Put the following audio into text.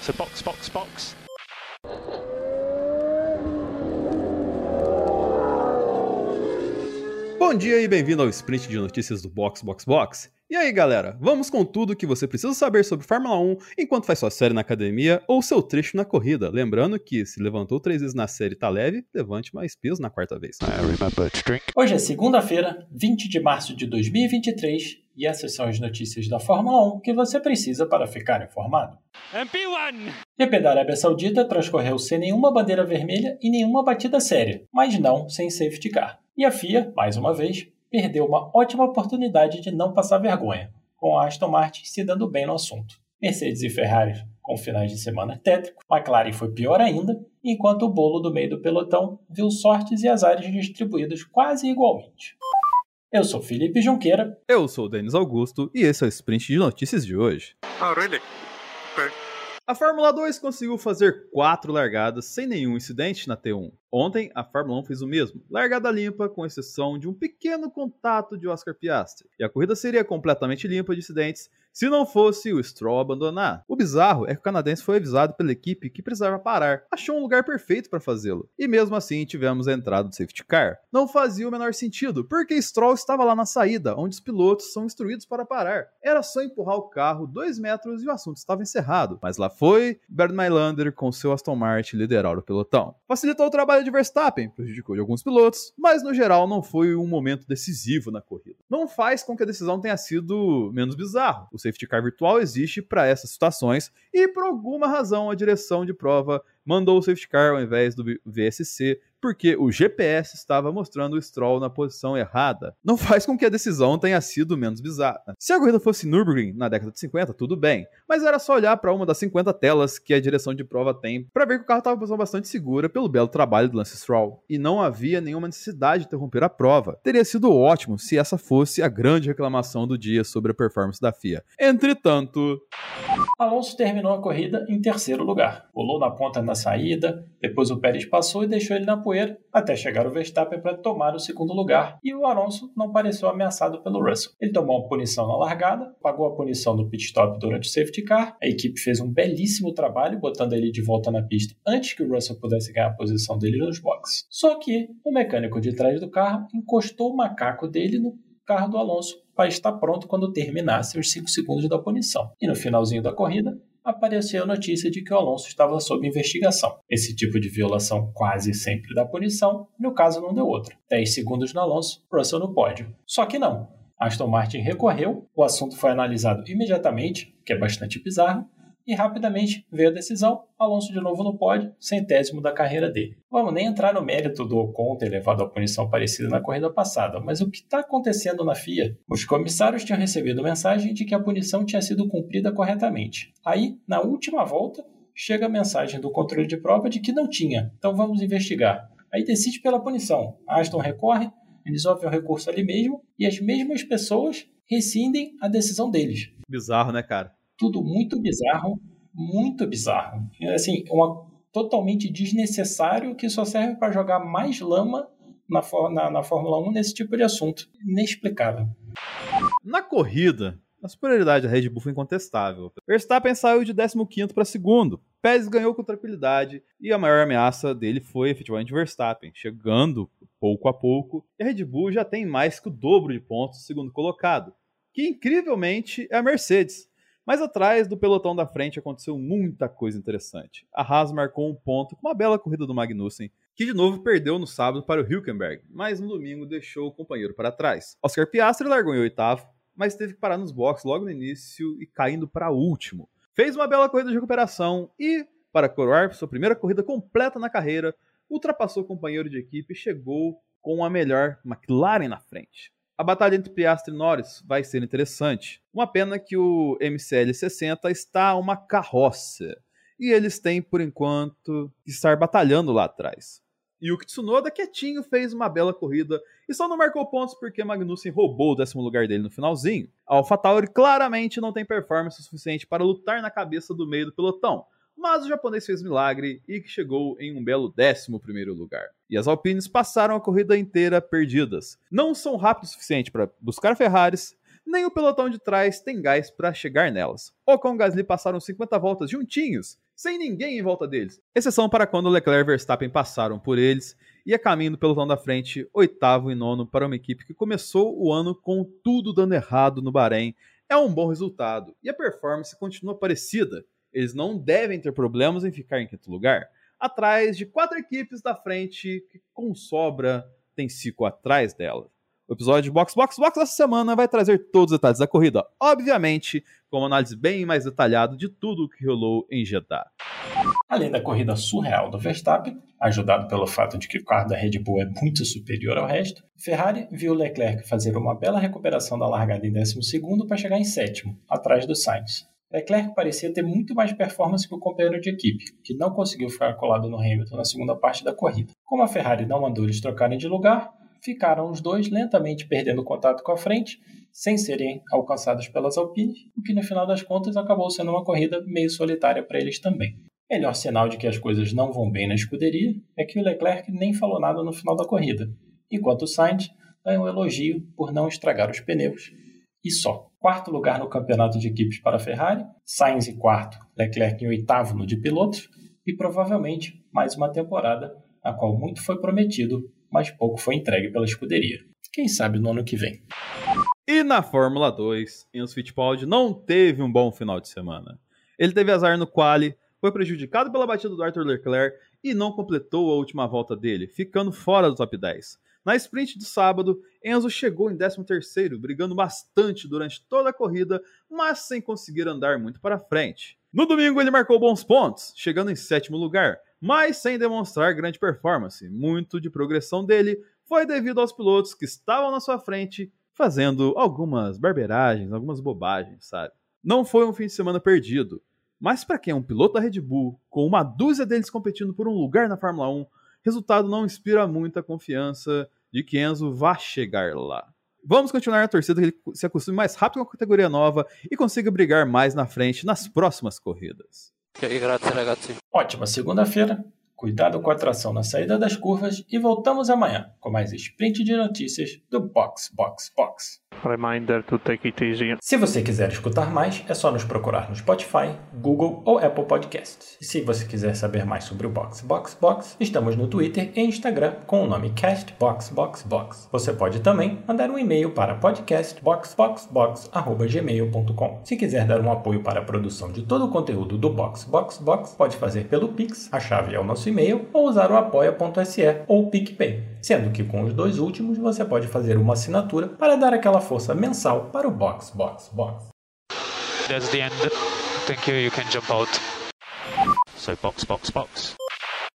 So box, box, box. Bom dia e bem-vindo ao sprint de notícias do Box Box Box. E aí, galera, vamos com tudo que você precisa saber sobre Fórmula 1 enquanto faz sua série na academia ou seu trecho na corrida. Lembrando que se levantou três vezes na série e tá leve, levante mais peso na quarta vez. Hoje é segunda-feira, 20 de março de 2023, e essas são as notícias da Fórmula 1 que você precisa para ficar informado. MP1! GP da Arábia Saudita transcorreu sem nenhuma bandeira vermelha e nenhuma batida séria, mas não sem safety car. E a FIA, mais uma vez, perdeu uma ótima oportunidade de não passar vergonha, com a Aston Martin se dando bem no assunto. Mercedes e Ferrari com finais de semana tétrico, McLaren foi pior ainda, enquanto o bolo do meio do pelotão viu sortes e azares distribuídos quase igualmente. Eu sou Felipe Junqueira. Eu sou o Denis Augusto e esse é o sprint de notícias de hoje. Oh, really? Okay. A Fórmula 2 conseguiu fazer quatro largadas sem nenhum incidente na T1. Ontem, a Fórmula 1 fez o mesmo, largada limpa, com exceção de um pequeno contato de Oscar Piastri. E a corrida seria completamente limpa de incidentes se não fosse o Stroll abandonar. O bizarro é que o canadense foi avisado pela equipe que precisava parar, achou um lugar perfeito para fazê-lo. E mesmo assim tivemos a entrada do safety car. Não fazia o menor sentido, porque Stroll estava lá na saída, onde os pilotos são instruídos para parar. Era só empurrar o carro dois metros e o assunto estava encerrado. Mas lá foi Bernd Mailander com seu Aston Martin liderar o pelotão. Facilitou o trabalho de Verstappen, prejudicou de alguns pilotos, mas no geral não foi um momento decisivo na corrida. Não faz com que a decisão tenha sido menos bizarro. O safety car virtual existe para essas situações e por alguma razão a direção de prova mandou o safety car ao invés do VSC porque o GPS estava mostrando o Stroll na posição errada. Não faz com que a decisão tenha sido menos bizarra. Se a corrida fosse Nürburgring na década de 50, tudo bem, mas era só olhar para uma das 50 telas que a direção de prova tem para ver que o carro estava em posição bastante segura pelo belo trabalho do Lance Stroll. E não havia nenhuma necessidade de interromper a prova. Teria sido ótimo se essa fosse a grande reclamação do dia sobre a performance da FIA. Entretanto, Alonso terminou a corrida em terceiro lugar. Pulou na ponta na saída, depois o Pérez passou e deixou ele na poeira, até chegar o Verstappen para tomar o segundo lugar, e o Alonso não pareceu ameaçado pelo Russell. Ele tomou uma punição na largada, pagou a punição no pit stop durante o safety car, a equipe fez um belíssimo trabalho botando ele de volta na pista antes que o Russell pudesse ganhar a posição dele nos boxes. Só que o mecânico de trás do carro encostou o macaco dele no carro do Alonso para estar pronto quando terminasse os 5 segundos da punição. E no finalzinho da corrida, apareceu a notícia de que o Alonso estava sob investigação. Esse tipo de violação quase sempre dá punição, no caso não deu outra. 10 segundos no Alonso, Russell no pódio. Só que não. Aston Martin recorreu, o assunto foi analisado imediatamente, que é bastante bizarro, e rapidamente veio a decisão, Alonso de novo no pódio, centésimo da carreira dele. Vamos nem entrar no mérito do Ocon ter levado a punição parecida na corrida passada, mas o que está acontecendo na FIA? Os comissários tinham recebido mensagem de que a punição tinha sido cumprida corretamente. Aí, na última volta, chega a mensagem do controle de prova de que não tinha, então vamos investigar. Aí decide pela punição. A Aston recorre, eles ouvem o recurso ali mesmo, e as mesmas pessoas rescindem a decisão deles. Bizarro, né, cara? Tudo muito bizarro, muito bizarro. Assim, uma, totalmente desnecessário que só serve para jogar mais lama na, na, na Fórmula 1 nesse tipo de assunto. Inexplicável. Na corrida, a superioridade da Red Bull foi incontestável. Verstappen saiu de 15 para segundo. Pérez ganhou com tranquilidade e a maior ameaça dele foi efetivamente Verstappen, chegando pouco a pouco. E a Red Bull já tem mais que o dobro de pontos, segundo colocado, que incrivelmente é a Mercedes. Mas atrás do pelotão da frente aconteceu muita coisa interessante. A Haas marcou um ponto com uma bela corrida do Magnussen, que de novo perdeu no sábado para o Hülkenberg, mas no domingo deixou o companheiro para trás. Oscar Piastri largou em oitavo, mas teve que parar nos boxes logo no início e caindo para último. Fez uma bela corrida de recuperação e, para coroar sua primeira corrida completa na carreira, ultrapassou o companheiro de equipe e chegou com a melhor McLaren na frente. A batalha entre Piastri e Norris vai ser interessante. Uma pena que o MCL 60 está uma carroça. E eles têm, por enquanto, que estar batalhando lá atrás. E o Tsunoda, quietinho, fez uma bela corrida e só não marcou pontos porque Magnussen roubou o décimo lugar dele no finalzinho. A AlphaTauri claramente não tem performance suficiente para lutar na cabeça do meio do pelotão, mas o japonês fez milagre e que chegou em um belo 11 lugar. E as Alpines passaram a corrida inteira perdidas. Não são rápidos o suficiente para buscar Ferraris, nem o pelotão de trás tem gás para chegar nelas. Ocon e Gasly passaram 50 voltas juntinhos, sem ninguém em volta deles, exceção para quando Leclerc e Verstappen passaram por eles e a caminho do pelotão da frente, oitavo e nono para uma equipe que começou o ano com tudo dando errado no Bahrein. É um bom resultado e a performance continua parecida. Eles não devem ter problemas em ficar em quinto lugar, atrás de quatro equipes da frente que com sobra tem cinco atrás dela. O episódio de Box Box Box dessa semana vai trazer todos os detalhes da corrida, obviamente, com uma análise bem mais detalhada de tudo o que rolou em Jeddah. Além da corrida surreal do Verstappen, ajudado pelo fato de que o carro da Red Bull é muito superior ao resto, Ferrari viu Leclerc fazer uma bela recuperação da largada em 12 para chegar em sétimo, atrás do Sainz. Leclerc parecia ter muito mais performance que o companheiro de equipe, que não conseguiu ficar colado no Hamilton na segunda parte da corrida. Como a Ferrari não mandou eles trocarem de lugar, ficaram os dois lentamente perdendo contato com a frente, sem serem alcançados pelas Alpines, o que no final das contas acabou sendo uma corrida meio solitária para eles também. Melhor sinal de que as coisas não vão bem na escuderia é que o Leclerc nem falou nada no final da corrida, enquanto o Sainz ganhou um elogio por não estragar os pneus. E só. Quarto lugar no campeonato de equipes para a Ferrari, Sainz em quarto, Leclerc em oitavo no de pilotos, e provavelmente mais uma temporada a qual muito foi prometido mas pouco foi entregue pela escuderia. Quem sabe no ano que vem. E na Fórmula 2, Enzo Fittipaldi não teve um bom final de semana. Ele teve azar no quali, foi prejudicado pela batida do Arthur Leclerc e não completou a última volta dele, ficando fora do top 10. Na sprint do sábado, Enzo chegou em 13º, brigando bastante durante toda a corrida, mas sem conseguir andar muito para frente. No domingo ele marcou bons pontos, chegando em sétimo lugar, mas sem demonstrar grande performance. Muito de progressão dele foi devido aos pilotos que estavam na sua frente fazendo algumas barberagens, algumas bobagens, sabe? Não foi um fim de semana perdido, mas para quem é um piloto da Red Bull, com uma dúzia deles competindo por um lugar na Fórmula 1, resultado não inspira muita confiança de que Enzo vá chegar lá. Vamos continuar na torcida que ele se acostume mais rápido com a categoria nova e consiga brigar mais na frente nas próximas corridas. Ótima segunda-feira. Cuidado com a tração na saída das curvas e voltamos amanhã com mais sprint de notícias do Box Box Box. Reminder to take it easy. Se você quiser escutar mais, é só nos procurar no Spotify, Google ou Apple Podcasts. E se você quiser saber mais sobre o Box Box Box, estamos no Twitter e Instagram com o nome CastBoxBoxBox. Você pode também mandar um e-mail para podcastboxboxbox@gmail.com. Se quiser dar um apoio para a produção de todo o conteúdo do Box Box Box, pode fazer pelo Pix, a chave é o nosso e-mail, ou usar o apoia.se ou PicPay. Sendo que com os dois últimos você pode fazer uma assinatura para dar aquela força mensal para o Box Box Box. That's the end. Thank you. You can jump out. So box box box.